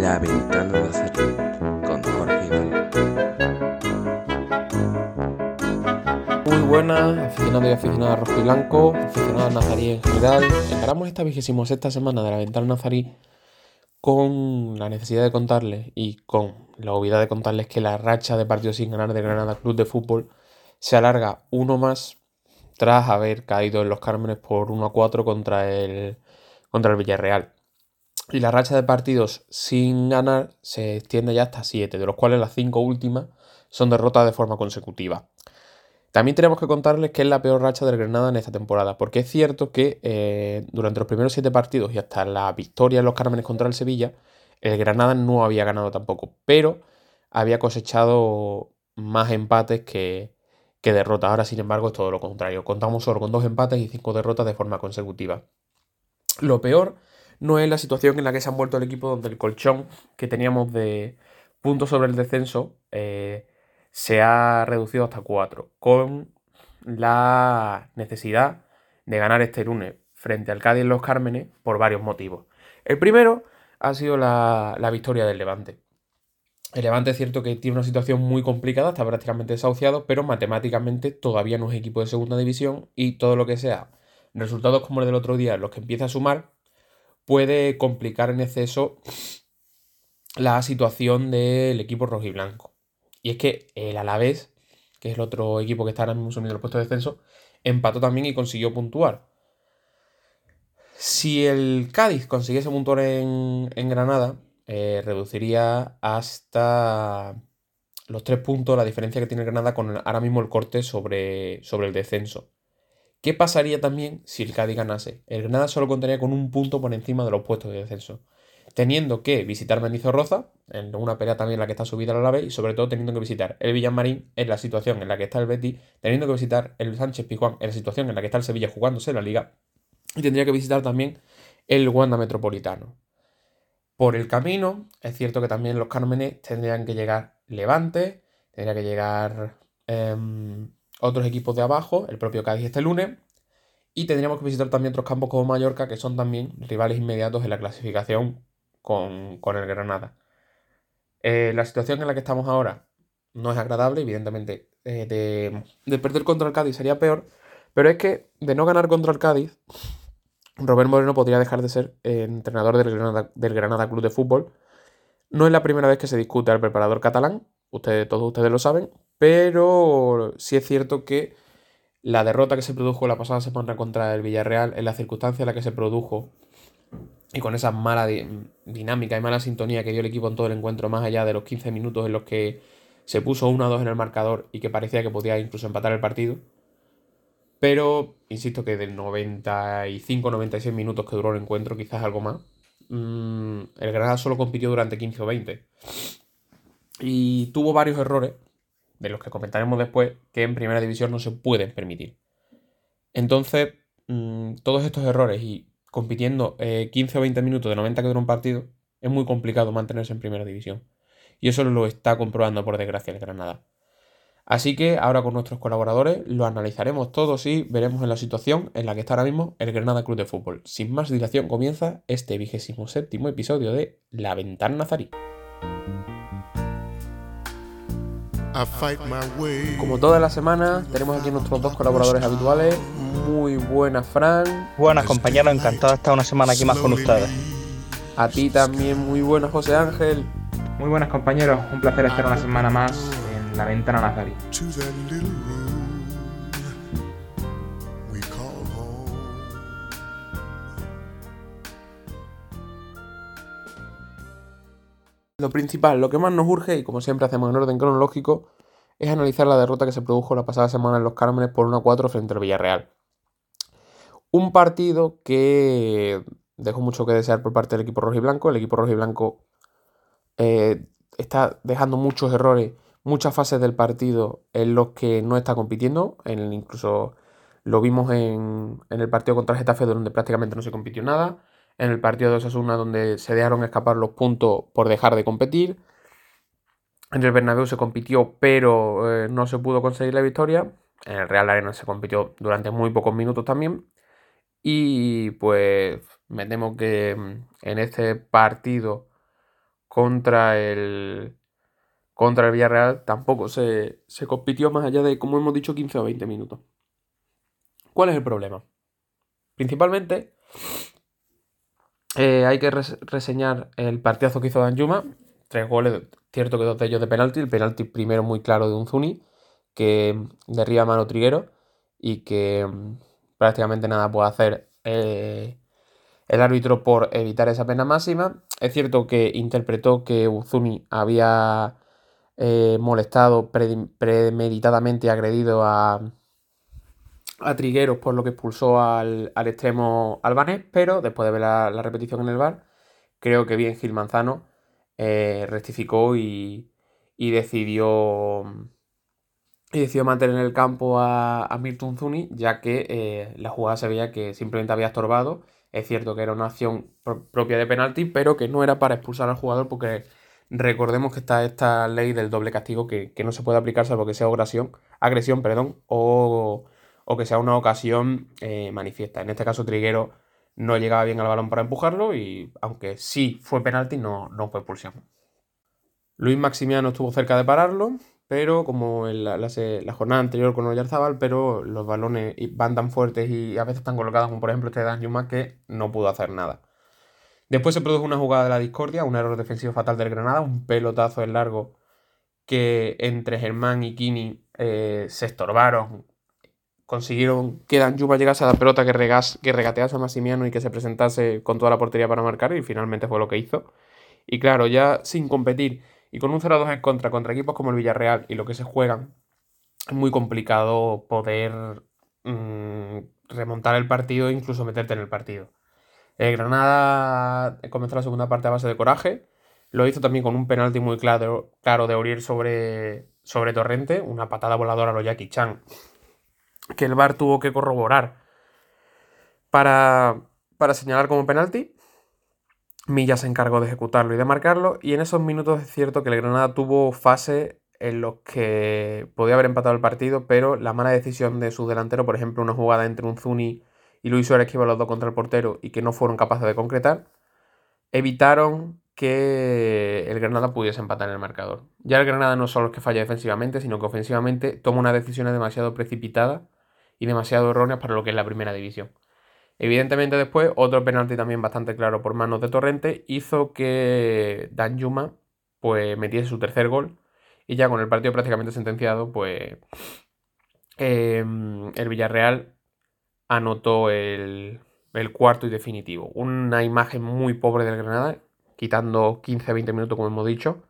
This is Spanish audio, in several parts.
La ventana Nazarí con Jorge Muy buenas, aficionados y aficionadas rojo y blanco, aficionadas nazarí en general. Encaramos esta vigésima sexta semana de la ventana nazarí con la necesidad de contarles y con la obviedad de contarles que la racha de partidos sin ganar de Granada Club de Fútbol se alarga uno más tras haber caído en los Cármenes por 1 a 4 contra el, contra el Villarreal. Y la racha de partidos sin ganar se extiende ya hasta 7, de los cuales las 5 últimas son derrotas de forma consecutiva. También tenemos que contarles que es la peor racha del Granada en esta temporada, porque es cierto que eh, durante los primeros 7 partidos y hasta la victoria en los Cármenes contra el Sevilla, el Granada no había ganado tampoco, pero había cosechado más empates que, que derrotas. Ahora, sin embargo, es todo lo contrario. Contamos solo con dos empates y cinco derrotas de forma consecutiva. Lo peor no es la situación en la que se han vuelto el equipo donde el colchón que teníamos de puntos sobre el descenso eh, se ha reducido hasta 4, con la necesidad de ganar este lunes frente al Cádiz en los Cármenes por varios motivos. El primero ha sido la, la victoria del Levante. El Levante es cierto que tiene una situación muy complicada, está prácticamente desahuciado, pero matemáticamente todavía no es equipo de segunda división y todo lo que sea resultados como el del otro día, los que empieza a sumar, puede complicar en exceso la situación del equipo rojiblanco. Y es que el Alavés, que es el otro equipo que está ahora mismo sumido el puesto de descenso, empató también y consiguió puntuar. Si el Cádiz consiguiese puntuar en, en Granada, eh, reduciría hasta los tres puntos la diferencia que tiene Granada con ahora mismo el corte sobre, sobre el descenso. ¿Qué pasaría también si el Cádiz ganase? El Granada solo contaría con un punto por encima de los puestos de descenso. Teniendo que visitar Mendizorroza, en una pelea también en la que está subida la vez, y sobre todo teniendo que visitar el Villamarín en la situación en la que está el Betis, teniendo que visitar el Sánchez Pizjuán en la situación en la que está el Sevilla jugándose la liga, y tendría que visitar también el Wanda Metropolitano. Por el camino, es cierto que también los Cármenes tendrían que llegar Levante, tendría que llegar em, otros equipos de abajo, el propio Cádiz este lunes, y tendríamos que visitar también otros campos como Mallorca, que son también rivales inmediatos en la clasificación con, el Granada. Eh, la situación en la que estamos ahora no es agradable, evidentemente. Eh, de, de perder contra el Cádiz sería peor, pero es que de no ganar contra el Cádiz Robert Moreno podría dejar de ser entrenador del Granada, Club de Fútbol. No es la primera vez que se discute al preparador catalán, ustedes, todos ustedes lo saben, pero sí es cierto que la derrota que se produjo la pasada semana contra el Villarreal, en la circunstancia en la que se produjo, y con esa mala dinámica y mala sintonía que dio el equipo en todo el encuentro, más allá de los 15 minutos en los que se puso 1 2 en el marcador y que parecía que podía incluso empatar el partido, pero insisto que del 95-96 minutos que duró el encuentro, quizás algo más, mm, el Granada solo compitió durante 15 o 20. Y tuvo varios errores, de los que comentaremos después, que en primera división no se pueden permitir. Entonces, mm, todos estos errores y compitiendo 15 o 20 minutos de 90 que dura un partido, es muy complicado mantenerse en primera división. Y eso lo está comprobando, por desgracia, el Granada. Así que ahora con nuestros colaboradores lo analizaremos todos y veremos en la situación en la que está ahora mismo el Granada Club de Fútbol. Sin más dilación comienza este vigésimo séptimo episodio de La Ventana Nazarí. Como toda la semana, tenemos aquí nuestros dos colaboradores habituales. Muy buenas, Fran. Buenas, compañeros. Encantado de estar una semana aquí más con ustedes. A ti también, muy buenas, José Ángel. Muy buenas, compañeros. Un placer estar una semana más la ventana nazarí. Lo principal, lo que más nos urge, y como siempre hacemos en orden cronológico, es analizar la derrota que se produjo la pasada semana en los Cármenes por 1-4 frente al Villarreal. Un partido que dejó mucho que desear por parte del equipo rojo y blanco. El equipo rojo y blanco eh, está dejando muchos errores muchas fases del partido en los que no está compitiendo, en incluso lo vimos en, el partido contra Getafe donde prácticamente no se compitió nada, en el partido de Osasuna donde se dejaron escapar los puntos por dejar de competir, en el Bernabéu se compitió pero eh, no se pudo conseguir la victoria, en el Real Arena se compitió durante muy pocos minutos también. Y pues Me temo que mm, en este partido contra el, contra el Villarreal tampoco se, se compitió más allá de, como hemos dicho, 15 o 20 minutos. ¿Cuál es el problema? Principalmente eh, hay que reseñar el partidazo que hizo Danjuma. Tres goles, cierto que dos de ellos de penalti. El penalti primero muy claro de Unzuni, que derriba a mano Triguero y que mm, prácticamente nada puede hacer eh, el árbitro por evitar esa pena máxima. Es cierto que interpretó que Uzuni había eh, molestado premeditadamente y agredido a, a Trigueros por lo que expulsó al, extremo albanés, pero después de ver la, repetición en el bar, creo que bien Gil Manzano eh, rectificó y, decidió y decidió mantener en el campo a, a Mirtun Zuni, ya que eh, la jugada se veía que simplemente había estorbado. Es cierto que era una acción propia de penalti, pero que no era para expulsar al jugador porque recordemos que está esta ley del doble castigo que, no se puede aplicar salvo que sea agresión, agresión perdón, o o que sea una ocasión eh, manifiesta. En este caso, Triguero no llegaba bien al balón para empujarlo y aunque sí fue penalti, no, no fue expulsión. Luis Maximiano estuvo cerca de pararlo, pero como en la, jornada anterior con Oyarzábal, pero los balones van tan fuertes y a veces están colocados como por ejemplo este de Yuma que no pudo hacer nada. Después se produjo una jugada de la discordia, un error defensivo fatal del Granada, un pelotazo en largo que entre Germán y Kini eh, se estorbaron consiguieron que Danjuma llegase a la pelota, que regatease a Massimiano y que se presentase con toda la portería para marcar, y finalmente fue lo que hizo. Y claro, ya sin competir y con un 0-2 en contra contra equipos como el Villarreal y lo que se juegan, es muy complicado poder mm, remontar el partido e incluso meterte en el partido. El Granada comenzó la segunda parte a base de coraje. Lo hizo también con un penalti muy claro, de Orier sobre, sobre Torrente, una patada voladora a lo Jackie Chan que el VAR tuvo que corroborar para, para señalar como penalti. Milla se encargó de ejecutarlo y de marcarlo. Y en esos minutos es cierto que el Granada tuvo fase en los que podía haber empatado el partido, pero la mala decisión de su delantero, por ejemplo, una jugada entre un Zuni y Luis Suárez que iba los dos contra el portero y que no fueron capaces de concretar, evitaron que el Granada pudiese empatar en el marcador. Ya el Granada no solo es que falla defensivamente, sino que ofensivamente toma una decisión demasiado precipitada y demasiado erróneas para lo que es la primera división. Evidentemente después otro penalti también bastante claro por manos de Torrente hizo que Dan Yuma pues metiese su tercer gol y ya con el partido prácticamente sentenciado pues em, el Villarreal anotó el, cuarto y definitivo. Una imagen muy pobre del Granada, quitando 15-20 minutos como hemos dicho,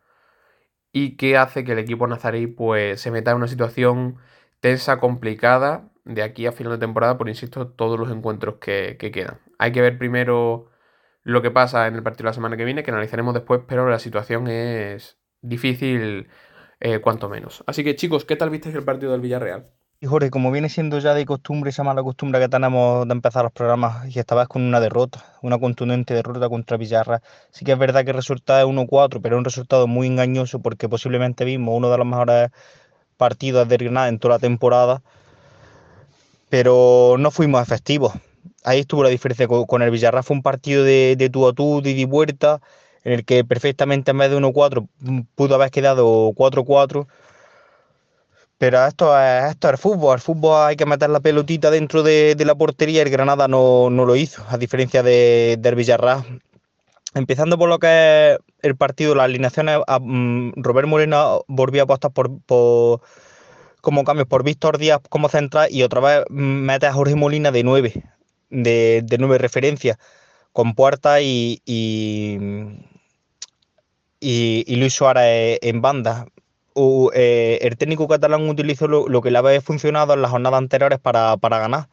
y que hace que el equipo nazarí pues se meta en una situación tensa, complicada de aquí a final de temporada, por insisto, todos los encuentros que, quedan. Hay que ver primero lo que pasa en el partido de la semana que viene, que analizaremos después, pero la situación es difícil eh, cuanto menos. Así que chicos, ¿qué tal visteis el partido del Villarreal? Y Jorge, como viene siendo ya de costumbre esa mala costumbre que tenemos de empezar los programas y esta con una derrota, una contundente derrota contra Villarra, sí que es verdad que el resultado es 1-4, pero un resultado muy engañoso porque posiblemente vimos uno de los mejores partidos de Granada en toda la temporada pero no fuimos efectivos. Ahí estuvo la diferencia con, el Villarreal. Fue un partido de, de tú a tú, de vuelta, en el que perfectamente en vez de 1-4 mm, pudo haber quedado 4-4. Pero esto es, esto es fútbol. Al fútbol hay que meter la pelotita dentro de, la portería. El Granada no, lo hizo, a diferencia de, del Villarreal. Empezando por lo que es el partido, las alineaciones, mm, Robert Morena volvió a apostar por como cambios por Víctor Díaz como central y otra vez mete a Jorge Molina de 9, de, de 9 referencias, con Puerta y, y, Luis Suárez en banda. Eh, el técnico catalán utilizó lo, que le había funcionado en las jornadas anteriores para, ganar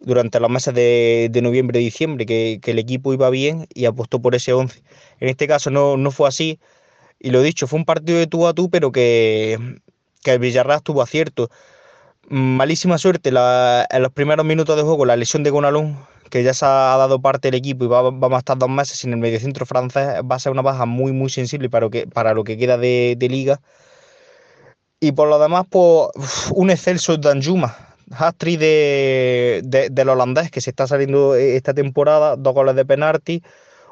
durante los meses de, noviembre y diciembre, que, el equipo iba bien y apostó por ese 11. En este caso no, no fue así, y lo dicho, fue un partido de tú a tú, pero que que el Villarreal tuvo acierto. Malísima suerte en los primeros minutos de juego, la lesión de Gonalón, que ya se ha dado parte del equipo y va, vamos a estar dos meses sin el mediocentro francés, va a ser una baja muy, muy sensible para lo que, para lo que queda de, liga. Y por lo demás, pues un excelso Danjuma. hat-trick de, de, del holandés que se está saliendo esta temporada, dos goles de penalti,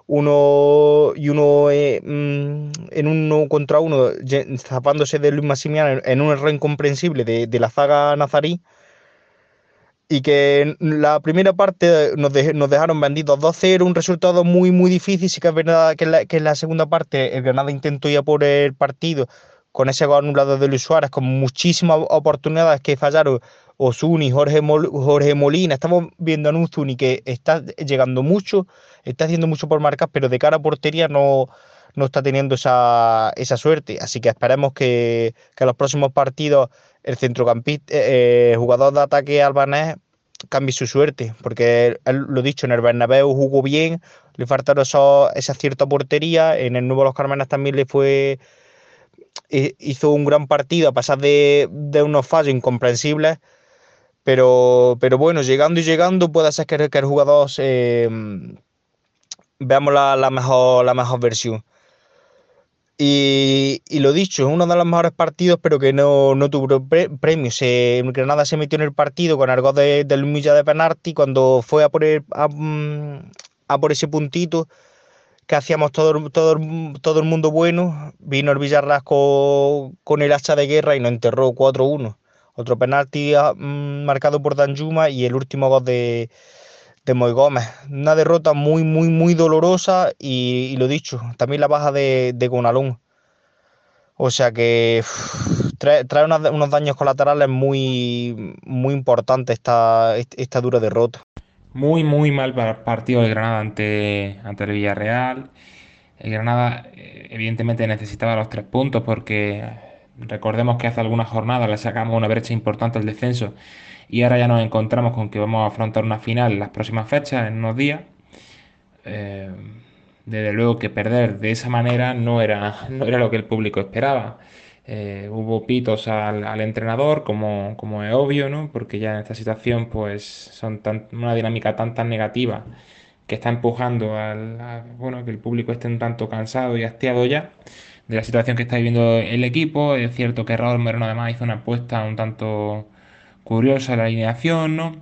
uno y uno eh, mm, en uno contra uno, zapándose de Luis Massimiano en un error incomprensible de, de la zaga nazarí y que la primera parte nos, dejaron vendidos 2-0, un resultado muy, muy difícil. Sí que es verdad que en, la, que en la segunda parte el Granada intentó ir a por el partido con ese gol anulado de Luis Suárez, con muchísimas oportunidades que fallaron Osuni, Jorge, Jorge Molina. Estamos viendo a un Zuni que está llegando mucho, está haciendo mucho por marcar, pero de cara a portería no, no está teniendo esa, esa suerte. Así que esperemos que, que en los próximos partidos el centrocampista, eh, eh, jugador de ataque albanés cambie su suerte, porque lo dicho, en el Bernabéu jugó bien, le faltaron esa cierta portería, en el Nuevo Los Carmenas también le fue hizo un gran partido a pesar de, unos fallos incomprensibles, pero, pero bueno, llegando y llegando puede ser que, que el jugador eh, veamos la, mejor, la mejor versión. Y, lo dicho, es uno de los mejores partidos, pero que no, no tuvo premio. Se, Granada se metió en el partido con algo de, de Lumilla de penalti cuando fue a por, a, mm, a, por ese puntito que hacíamos todo, todo, todo el mundo bueno. Vino el Villarras con, el hacha de guerra y nos enterró 4-1. Otro penalti mm, marcado por Danjuma y el último gol de, de Moy Gómez. Una derrota muy, muy, muy dolorosa y, y lo dicho, también la baja de, de Gonalón. O sea que trae, trae unos, unos, daños colaterales muy, muy importantes esta, esta dura derrota. Muy, muy mal partido el Granada ante, ante el Villarreal. El Granada evidentemente necesitaba los tres puntos porque recordemos que hace algunas jornadas le sacamos una brecha importante al descenso y ahora ya nos encontramos con que vamos a afrontar una final en las próximas fechas, en unos días. Eh, desde luego que perder de esa manera no era, no era lo que el público esperaba. Eh, hubo pitos al, al, entrenador, como, como es obvio, ¿no? Porque ya en esta situación, pues, son tan, una dinámica tan tan negativa que está empujando al, a, bueno, que el público esté un tanto cansado y hastiado ya de la situación que está viviendo el equipo. Es cierto que Raúl Moreno además hizo una apuesta un tanto curiosa la alineación, ¿no?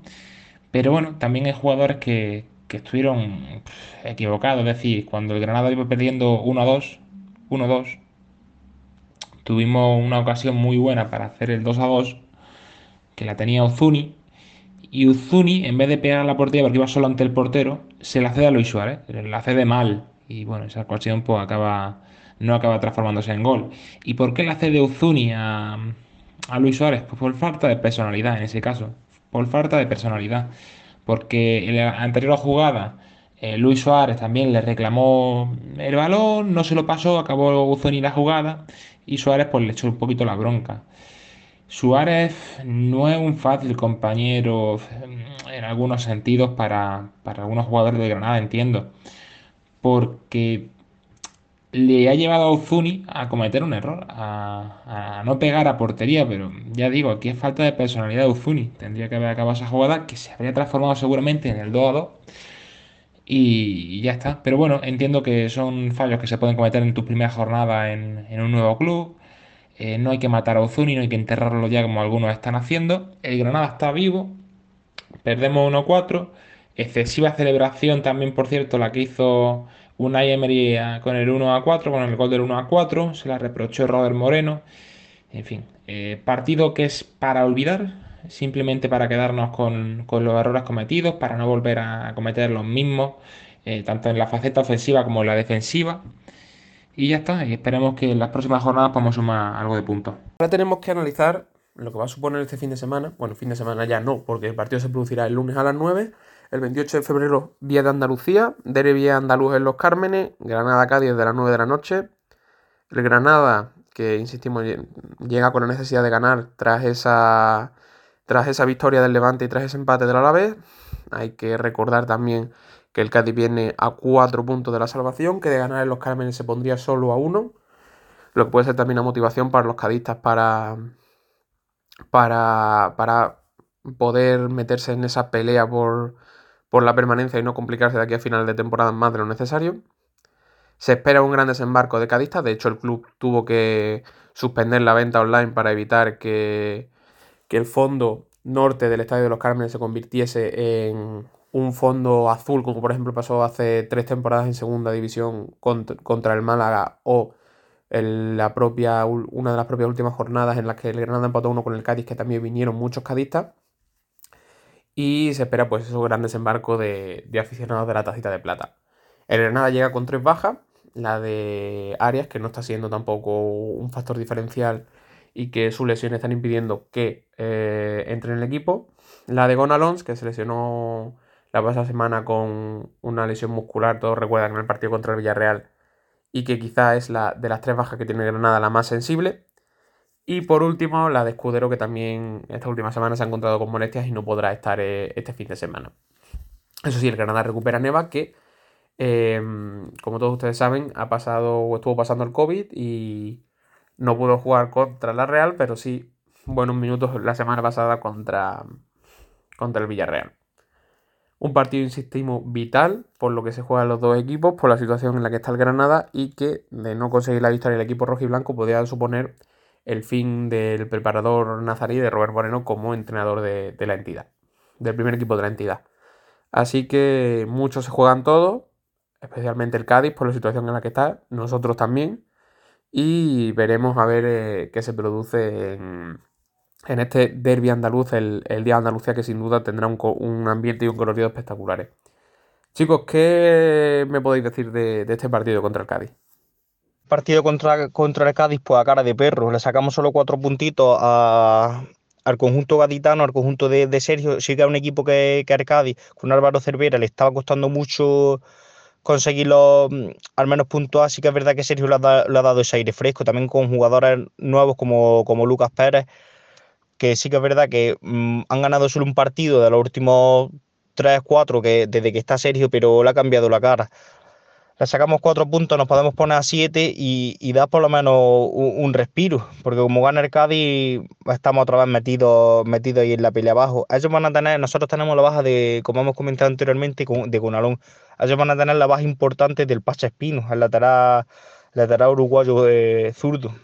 Pero bueno, también hay jugadores que, que estuvieron equivocados. Es decir, cuando el Granada iba perdiendo 1-2, 1-2, tuvimos una ocasión muy buena para hacer el 2-2, que la tenía Uzuni. Y Uzuni, en vez de pegar a la portería porque iba solo ante el portero, se la cede a Luis Suárez. La cede mal. Y bueno, esa ocasión pues acaba no acaba transformándose en gol. ¿Y por qué la cede Uzuni a, a Luis Suárez? Pues por falta de personalidad en ese caso. Por falta de personalidad. Porque en la anterior jugada eh, Luis Suárez también le reclamó el balón, no se lo pasó, acabó Uzuni la jugada y Suárez pues le echó un poquito la bronca. Suárez no es un fácil compañero en algunos sentidos para, para algunos jugadores de Granada, entiendo. Porque le ha llevado a Uzuni a cometer un error, a, a, no pegar a portería, pero ya digo, aquí es falta de personalidad de Uzuni. Tendría que haber acabado esa jugada que se habría transformado seguramente en el 2 a 2 y ya está. Pero bueno, entiendo que son fallos que se pueden cometer en tu primera jornada en, un nuevo club. Eh, no hay que matar a Uzuni, no hay que enterrarlo ya como algunos están haciendo. El Granada está vivo, perdemos 1-4. Excesiva celebración también, por cierto, la que hizo Unai Emery con el 1 a 4, con el gol del 1 a 4, se la reprochó Robert Moreno. En fin, eh, partido que es para olvidar, simplemente para quedarnos con, con, los errores cometidos, para no volver a cometer los mismos, eh, tanto en la faceta ofensiva como en la defensiva. Y ya está, esperemos que en las próximas jornadas podamos sumar algo de puntos. Ahora tenemos que analizar lo que va a suponer este fin de semana. Bueno, fin de semana ya no, porque el partido se producirá el lunes a las 9 el 28 de febrero, Día de Andalucía, Derby andaluz en Los Cármenes, Granada-Cádiz de las 9 de la noche. El Granada, que insistimos, llega con la necesidad de ganar tras esa, tras esa victoria del Levante y tras ese empate del Alavés. Hay que recordar también que el Cádiz viene a 4 puntos de la salvación, que de ganar en Los Cármenes se pondría solo a 1. Lo que puede ser también una motivación para los cadistas para, para, para poder meterse en esa pelea por, por la permanencia y no complicarse de aquí a final de temporada más de lo necesario. Se espera un gran desembarco de cadistas, de hecho el club tuvo que suspender la venta online para evitar que, que el fondo norte del Estadio de los Cármenes se convirtiese en un fondo azul, como por ejemplo pasó hace tres temporadas en segunda división contra, el Málaga o la propia, una de las propias últimas jornadas en las que el Granada empató uno con el Cádiz, que también vinieron muchos cadistas. Y se espera pues esos gran desembarco de, de aficionados de la tacita de plata. El Granada llega con tres bajas, la de Arias, que no está siendo tampoco un factor diferencial y que sus lesiones están impidiendo que eh, entre en el equipo. La de Gonalons, que se lesionó la pasada semana con una lesión muscular, todos recuerdan en el partido contra el Villarreal, y que quizá es la de las tres bajas que tiene Granada la más sensible. Y por último, la de Escudero, que también esta última semana se ha encontrado con molestias y no podrá estar eh, este fin de semana. Eso sí, el Granada recupera a Neva, que, em, como todos ustedes saben, ha pasado estuvo pasando el COVID y no pudo jugar contra la Real, pero sí buenos minutos la semana pasada contra, contra el Villarreal. Un partido, insistimos, vital por lo que se juegan los dos equipos, por la situación en la que está el Granada y que de no conseguir la victoria el equipo rojo y blanco podría suponer el fin del preparador nazarí de Robert Moreno como entrenador de, de la entidad, del primer equipo de la entidad. Así que muchos se juegan todo, especialmente el Cádiz por la situación en la que está, nosotros también y veremos a ver eh, qué se produce en, este derby andaluz, el, Día de Andalucía, que sin duda tendrá un, ambiente y un colorido espectaculares. Chicos, ¿qué me podéis decir de, este partido contra el Cádiz? Partido contra, contra el Cádiz, pues a cara de perro. Le sacamos solo cuatro puntitos al conjunto gaditano, al conjunto de, Sergio. Sí que es un equipo que, que el Cádiz, con Álvaro Cervera, le estaba costando mucho conseguirlo mm, al menos puntuar. Sí que es verdad que Sergio le ha, dado ese aire fresco, también con jugadores nuevos como, como Lucas Pérez, que sí que es verdad que mm, han ganado solo un partido de los últimos 3, 4 que, desde que está Sergio, pero le ha cambiado la cara le sacamos cuatro puntos, nos podemos poner a siete y, da por lo menos un, respiro, porque como gana el Cádiz, estamos otra vez metidos, metidos ahí en la pelea abajo. Ellos van a tener, nosotros tenemos la baja de, como hemos comentado anteriormente, de Gunalón. Ellos van a tener la baja importante del Pacha Espino, el lateral, lateral uruguayo eh, zurdo.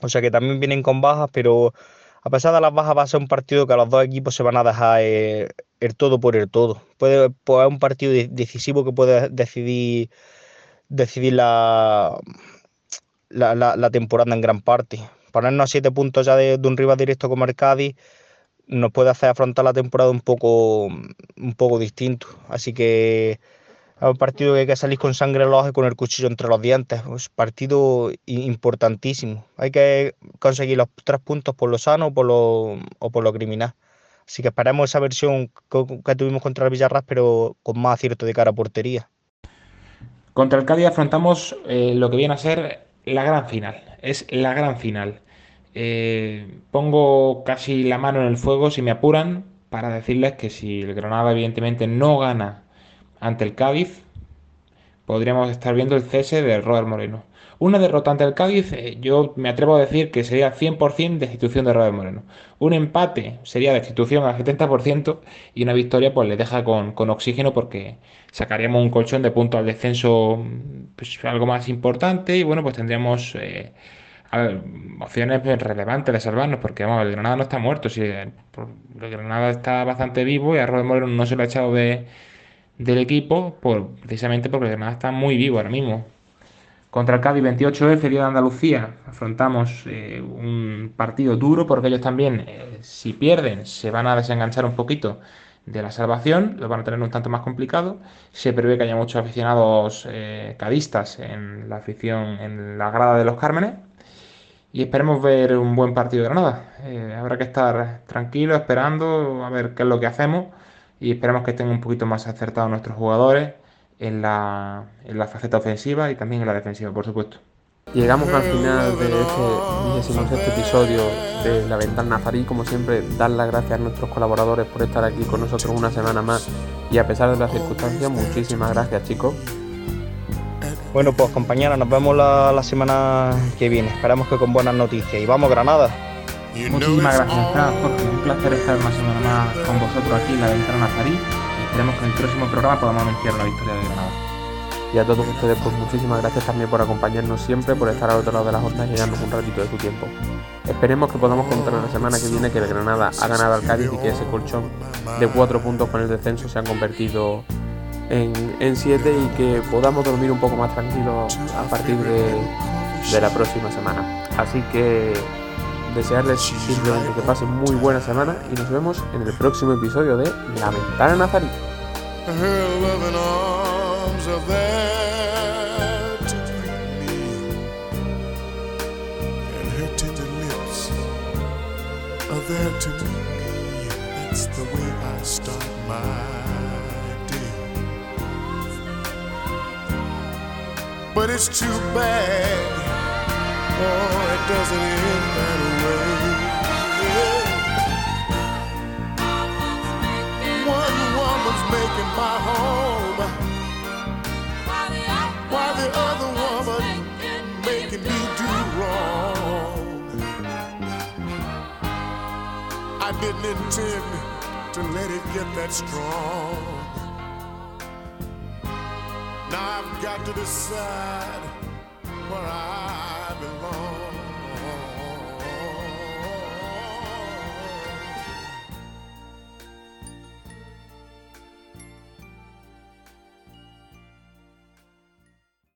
O sea que también vienen con bajas, pero a pesar de las bajas va a ser un partido que los dos equipos se van a dejar eh, el todo por el todo. Puede, pues, un partido decisivo que puede decidir, decidir la, la, temporada en gran parte. Ponernos a siete puntos ya de, un rival directo como el Cádiz nos puede hacer afrontar la temporada un poco, un poco distinto. Así que es un partido que hay que salir con sangre en los ojos y con el cuchillo entre los dientes. Es un partido importantísimo. Hay que conseguir los tres puntos por lo sano por lo, o por lo criminal. Así que esperamos esa versión que, tuvimos contra el Villarras, pero con más acierto de cara a portería. Contra el Cádiz afrontamos eh, lo que viene a ser la gran final. Es la gran final. Eh, pongo casi la mano en el fuego, si me apuran, para decirles que si el Granada evidentemente no gana ante el Cádiz, podríamos estar viendo el cese de Robert Moreno. Una derrota ante el Cádiz, eh, yo me atrevo a decir que sería 100% destitución de Robert Moreno. Un empate sería destitución al 70% y una victoria pues le deja con, oxígeno porque sacaríamos un colchón de punto al descenso pues, algo más importante y bueno, pues tendríamos eh, opciones relevantes de salvarnos porque vamos, el Granada no está muerto, si, el Granada está bastante vivo y a Robert Moreno no se lo ha echado de del equipo, precisamente porque además está muy vivo ahora mismo. Contra el Cádiz 28F, Liga de Andalucía, afrontamos eh, un partido duro porque ellos también, eh, si pierden, se van a desenganchar un poquito de la salvación, lo van a tener un tanto más complicado. Se prevé que haya muchos aficionados eh, cadistas en la afición, en la grada de los Cármenes. Y esperemos ver un buen partido de Granada. habrá que estar tranquilo, esperando a ver qué es lo que hacemos y esperamos que estén un poquito más acertados nuestros jugadores en la, en la faceta ofensiva y también en la defensiva, por supuesto. Llegamos al final de este este episodio de La Ventana Nazarí. Como siempre, dar las gracias a nuestros colaboradores por estar aquí con nosotros una semana más. Y a pesar de las circunstancias, muchísimas gracias, chicos. Bueno, pues compañeros, nos vemos la, la semana que viene. Esperamos que con buenas noticias. Y vamos, Granada. Muchísimas gracias, Jorge. Un placer estar una semana más con vosotros aquí en la Ventana Nazarí. Y esperemos que en el próximo programa podamos anunciar la victoria de Granada. Y a todos ustedes, pues muchísimas gracias también por acompañarnos siempre, por estar al otro lado de las ondas y darnos un ratito de su tiempo. Esperemos que podamos contar la semana que viene que el Granada ha ganado al Cádiz y que ese colchón de cuatro puntos con el descenso se han convertido en, siete y que podamos dormir un poco más tranquilos a partir de, de la próxima semana. Así que desearles simplemente que pasen muy buena semana y nos vemos en el próximo episodio de La Ventana Nazarí. But it's too bad. Oh, it doesn't end that way. One woman's making my home, while the other woman making me do wrong. I didn't intend to let it get that strong. got to decide where I